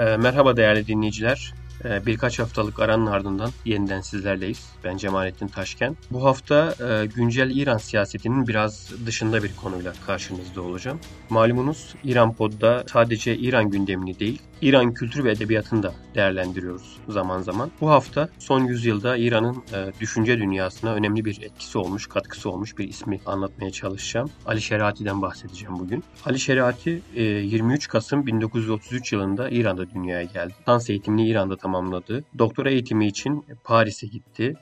E, merhaba değerli dinleyiciler. E, birkaç haftalık aranın ardından yeniden sizlerleyiz. Ben Cemalettin Taşken. Bu hafta e, güncel İran siyasetinin biraz dışında bir konuyla karşınızda olacağım. Malumunuz İran Pod'da sadece İran gündemini değil, İran kültür ve edebiyatını da değerlendiriyoruz zaman zaman. Bu hafta son yüzyılda İran'ın e, düşünce dünyasına önemli bir etkisi olmuş, katkısı olmuş bir ismi anlatmaya çalışacağım. Ali Şerati'den bahsedeceğim bugün. Ali Şerati e, 23 Kasım 1933 yılında İran'da dünyaya geldi. Dans eğitimini İran'da tamamladı. Doktora eğitimi için Paris'e gitti.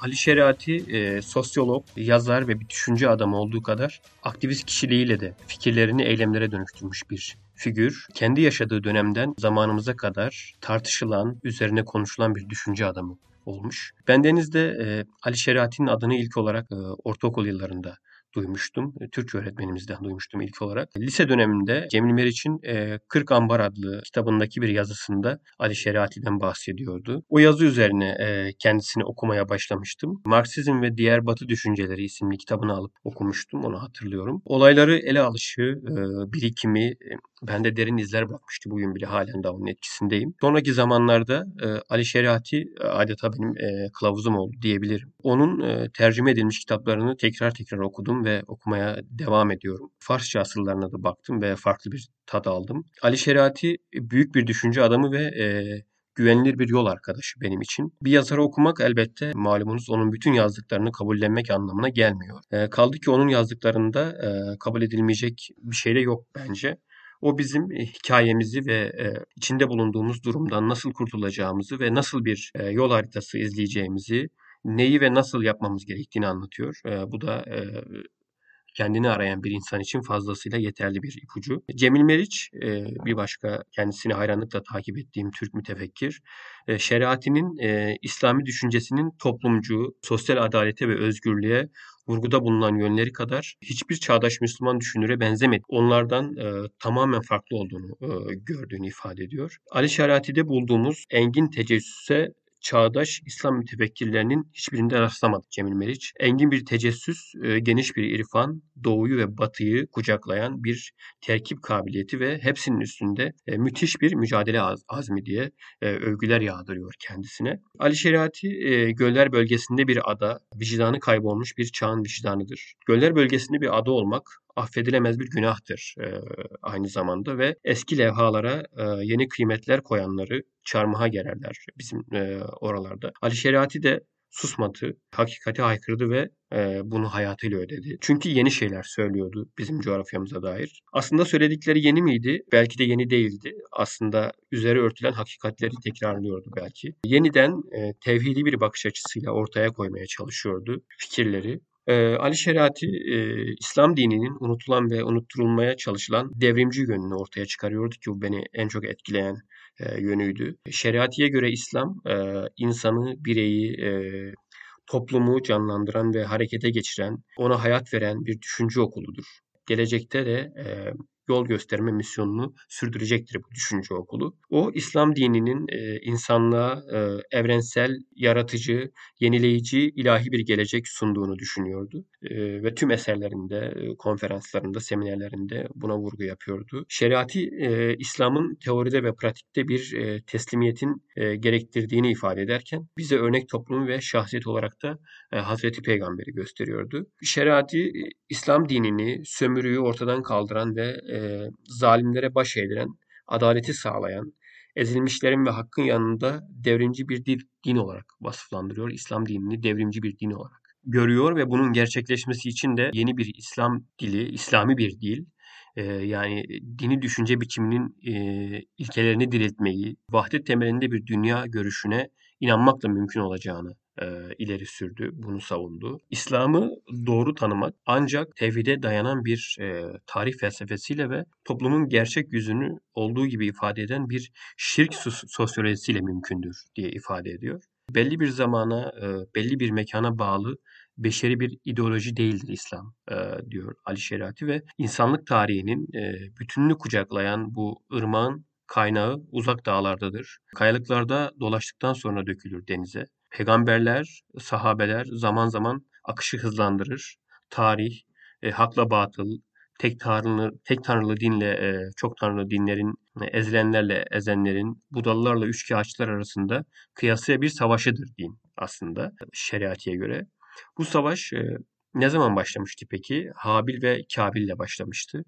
Ali Şerati e, sosyolog, yazar ve bir düşünce adamı olduğu kadar aktivist kişiliğiyle de fikirlerini eylemlere dönüştürmüş bir figür. Kendi yaşadığı dönemden zamanımıza kadar tartışılan, üzerine konuşulan bir düşünce adamı olmuş. Bendeniz de e, Ali Şerati'nin adını ilk olarak e, ortaokul yıllarında duymuştum. E, Türkçe öğretmenimizden duymuştum ilk olarak. Lise döneminde Cemil Meriç'in e, 40 Ambar adlı kitabındaki bir yazısında Ali Şeriati'den bahsediyordu. O yazı üzerine e, kendisini okumaya başlamıştım. Marksizm ve Diğer Batı Düşünceleri isimli kitabını alıp okumuştum. Onu hatırlıyorum. Olayları ele alışı, e, birikimi e, bende derin izler bırakmıştı. Bugün bile halen daha onun etkisindeyim. Sonraki zamanlarda e, Ali Şeriati e, adeta benim e, kılavuzum oldu diyebilirim. Onun e, tercüme edilmiş kitaplarını tekrar tekrar okudum ve okumaya devam ediyorum. Farsça asıllarına da baktım ve farklı bir tad aldım. Ali Şerati büyük bir düşünce adamı ve e, güvenilir bir yol arkadaşı benim için. Bir yazarı okumak elbette malumunuz onun bütün yazdıklarını kabullenmek anlamına gelmiyor. E, kaldı ki onun yazdıklarında e, kabul edilmeyecek bir şey de yok bence. O bizim e, hikayemizi ve e, içinde bulunduğumuz durumdan nasıl kurtulacağımızı ve nasıl bir e, yol haritası izleyeceğimizi neyi ve nasıl yapmamız gerektiğini anlatıyor. Bu da kendini arayan bir insan için fazlasıyla yeterli bir ipucu. Cemil Meriç bir başka kendisini hayranlıkla takip ettiğim Türk mütefekkir. Şeriatinin İslami düşüncesinin toplumcu, sosyal adalete ve özgürlüğe vurguda bulunan yönleri kadar hiçbir çağdaş Müslüman düşünüre benzemedi. Onlardan e, tamamen farklı olduğunu e, gördüğünü ifade ediyor. Ali Şerati'de bulduğumuz engin tecessüse çağdaş İslam mütefekkirlerinin hiçbirinde rastlamadık Cemil Meriç. Engin bir tecessüs, e, geniş bir irfan, doğuyu ve batıyı kucaklayan bir terkip kabiliyeti ve hepsinin üstünde e, müthiş bir mücadele azmi diye e, övgüler yağdırıyor kendisine. Ali Şeriati Göller bölgesinde bir ada, vicdanı kaybolmuş bir çağın vicdanıdır. Göller bölgesinde bir ada olmak affedilemez bir günahtır e, aynı zamanda ve eski levhalara e, yeni kıymetler koyanları çarmıha gererler bizim e, oralarda. Ali Şeriati de susmadı, hakikati haykırdı ve bunu hayatıyla ödedi. Çünkü yeni şeyler söylüyordu bizim coğrafyamıza dair. Aslında söyledikleri yeni miydi? Belki de yeni değildi. Aslında üzeri örtülen hakikatleri tekrarlıyordu belki. Yeniden tevhidi bir bakış açısıyla ortaya koymaya çalışıyordu fikirleri. Ee, Ali Şerati e, İslam dininin unutulan ve unutturulmaya çalışılan devrimci yönünü ortaya çıkarıyordu ki bu beni en çok etkileyen e, yönüydü. Şeriatiye göre İslam e, insanı, bireyi, toplumu canlandıran ve harekete geçiren, ona hayat veren bir düşünce okuludur. Gelecekte de yol gösterme misyonunu sürdürecektir bu düşünce okulu. O İslam dininin e, insanlığa e, evrensel, yaratıcı, yenileyici, ilahi bir gelecek sunduğunu düşünüyordu. E, ve tüm eserlerinde, e, konferanslarında, seminerlerinde buna vurgu yapıyordu. Şeriati e, İslam'ın teoride ve pratikte bir e, teslimiyetin e, gerektirdiğini ifade ederken bize örnek toplum ve şahsiyet olarak da e, Hazreti Peygamber'i gösteriyordu. Şeriati e, İslam dinini, sömürüyü ortadan kaldıran ve e, zalimlere baş eğdiren, adaleti sağlayan, ezilmişlerin ve hakkın yanında devrimci bir din olarak vasıflandırıyor. İslam dinini devrimci bir din olarak görüyor ve bunun gerçekleşmesi için de yeni bir İslam dili, İslami bir dil, e, yani dini düşünce biçiminin e, ilkelerini diriltmeyi, vahdet temelinde bir dünya görüşüne inanmakla mümkün olacağını e, ileri sürdü, bunu savundu. İslam'ı doğru tanımak ancak tevhide dayanan bir e, tarih felsefesiyle ve toplumun gerçek yüzünü olduğu gibi ifade eden bir şirk sosyolojisiyle mümkündür diye ifade ediyor. Belli bir zamana, e, belli bir mekana bağlı beşeri bir ideoloji değildir İslam e, diyor Ali Şerati ve insanlık tarihinin e, bütününü kucaklayan bu ırmağın kaynağı uzak dağlardadır. Kayalıklarda dolaştıktan sonra dökülür denize. Peygamberler, sahabeler zaman zaman akışı hızlandırır. Tarih, e, hakla batıl, tek tanrılı tek tanrılı dinle e, çok tanrılı dinlerin e, ezilenlerle ezenlerin Budalılarla üçkağıtçılar arasında kıyasıya bir savaşıdır din aslında şeriatiye göre. Bu savaş e, ne zaman başlamıştı peki? Habil ve Kabil ile başlamıştı.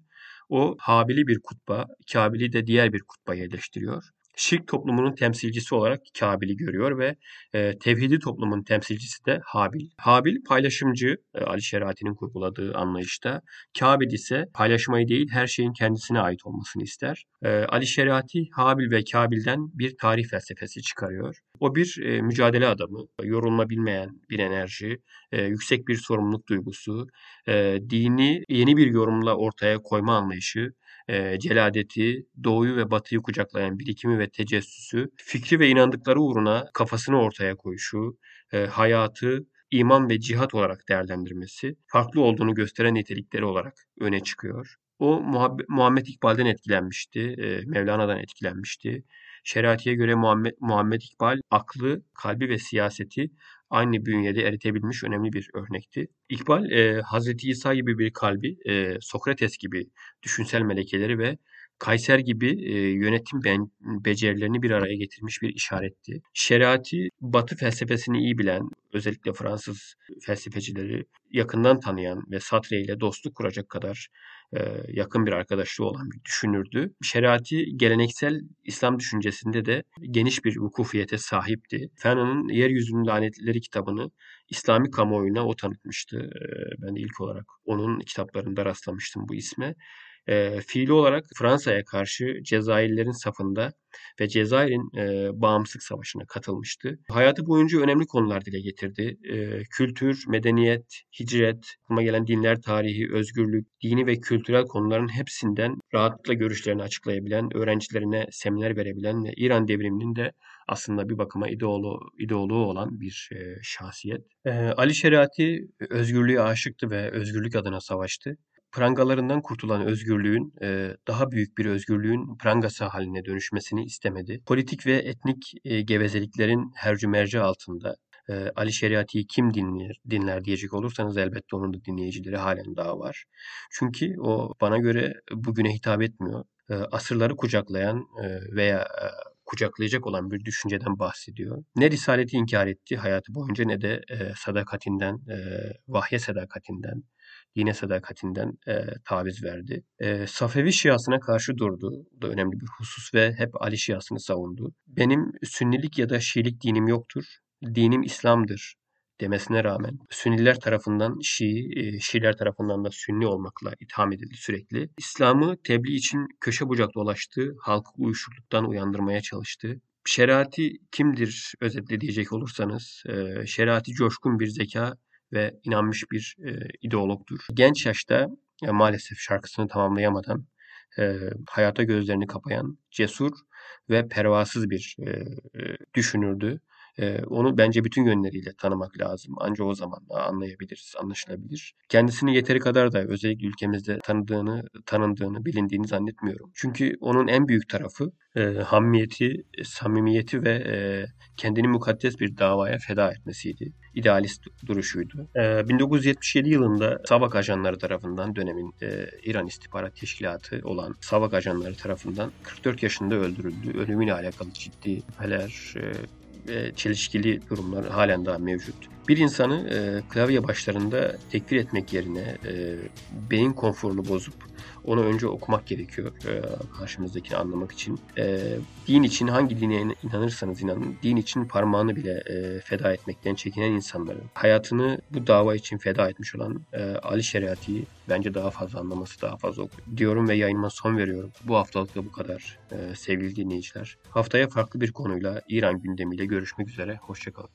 O Habil'i bir kutba, Kabil'i de diğer bir kutba yerleştiriyor şirk toplumunun temsilcisi olarak Kabil'i görüyor ve e, tevhidi toplumun temsilcisi de Habil. Habil paylaşımcı e, Ali Şerati'nin kurguladığı anlayışta. Kabil ise paylaşmayı değil her şeyin kendisine ait olmasını ister. E, Ali Şerati Habil ve Kabil'den bir tarih felsefesi çıkarıyor. O bir e, mücadele adamı, yorulma bir enerji, e, yüksek bir sorumluluk duygusu, e, dini yeni bir yorumla ortaya koyma anlayışı, e, celadeti, doğuyu ve batıyı kucaklayan birikimi ve tecessüsü, fikri ve inandıkları uğruna kafasını ortaya koyuşu, e, hayatı iman ve cihat olarak değerlendirmesi, farklı olduğunu gösteren nitelikleri olarak öne çıkıyor. O Muhammed İkbal'den etkilenmişti, e, Mevlana'dan etkilenmişti. Şeratiye göre Muhammed, Muhammed İkbal aklı, kalbi ve siyaseti aynı bünyede eritebilmiş önemli bir örnekti. İkbal, e, Hazreti İsa gibi bir kalbi, e, Sokrates gibi düşünsel melekeleri ve Kayser gibi e, yönetim ben, becerilerini bir araya getirmiş bir işaretti. Şeriatı, Batı felsefesini iyi bilen, özellikle Fransız felsefecileri yakından tanıyan ve Sartre ile dostluk kuracak kadar yakın bir arkadaşlığı olan bir düşünürdü. Şeriati geleneksel İslam düşüncesinde de geniş bir vukufiyete sahipti. Fanon'un Yeryüzünün Lanetleri kitabını İslami kamuoyuna o tanıtmıştı. E, ben de ilk olarak onun kitaplarında rastlamıştım bu isme e, fiili olarak Fransa'ya karşı Cezayirlerin safında ve Cezayir'in e, bağımsızlık savaşına katılmıştı. Hayatı boyunca önemli konular dile getirdi. E, kültür, medeniyet, hicret, aklıma gelen dinler tarihi, özgürlük, dini ve kültürel konuların hepsinden rahatlıkla görüşlerini açıklayabilen, öğrencilerine seminer verebilen ve İran devriminin de aslında bir bakıma ideolo, ideoloğu olan bir e, şahsiyet. E, Ali Şeriati özgürlüğe aşıktı ve özgürlük adına savaştı prangalarından kurtulan özgürlüğün e, daha büyük bir özgürlüğün prangası haline dönüşmesini istemedi. Politik ve etnik e, gevezeliklerin hercü merci altında e, Ali Şeriati'yi kim dinler, dinler diyecek olursanız elbette onun da dinleyicileri halen daha var. Çünkü o bana göre bugüne hitap etmiyor. asırları kucaklayan veya kucaklayacak olan bir düşünceden bahsediyor. Ne risaleti inkar etti hayatı boyunca ne de sadakatinden, vahye sadakatinden, dine sadakatinden e, taviz verdi. E, Safevi Şiasına karşı durdu. Bu da önemli bir husus ve hep Ali Şiasını savundu. Benim Sünnilik ya da Şiilik dinim yoktur. Dinim İslam'dır demesine rağmen Sünniler tarafından Şii, e, Şiiler tarafından da Sünni olmakla itham edildi sürekli. İslam'ı tebliğ için köşe bucak dolaştı, halkı uyuşukluktan uyandırmaya çalıştı. Şeriatı kimdir özetle diyecek olursanız, e, şeriatı coşkun bir zeka ve inanmış bir e, ideologdur. Genç yaşta maalesef şarkısını tamamlayamadan hayata gözlerini kapayan, cesur ve pervasız bir düşünürdü. Onu bence bütün yönleriyle tanımak lazım. Ancak o zaman anlayabiliriz, anlaşılabilir. Kendisini yeteri kadar da özellikle ülkemizde tanıdığını, tanındığını, bilindiğini zannetmiyorum. Çünkü onun en büyük tarafı e, hammiyeti, samimiyeti ve e, kendini mukaddes bir davaya feda etmesiydi. İdealist duruşuydu. E, 1977 yılında Savak ajanları tarafından dönemin e, İran istihbarat teşkilatı olan Savak ajanları tarafından 44 yaşında öldürüldü. Ölümüyle alakalı ciddi şüpheler, e, ve çelişkili durumlar halen daha mevcut. Bir insanı e, klavye başlarında tekfir etmek yerine e, beyin konforunu bozup onu önce okumak gerekiyor e, karşımızdakini anlamak için. E, din için hangi dine inanırsanız inanın, din için parmağını bile e, feda etmekten çekinen insanların hayatını bu dava için feda etmiş olan Ali Şeriati'yi bence daha fazla anlaması, daha fazla oku diyorum ve yayınıma son veriyorum. Bu haftalık da bu kadar e, sevgili dinleyiciler. Haftaya farklı bir konuyla İran gündemiyle görüşmek üzere. Hoşçakalın.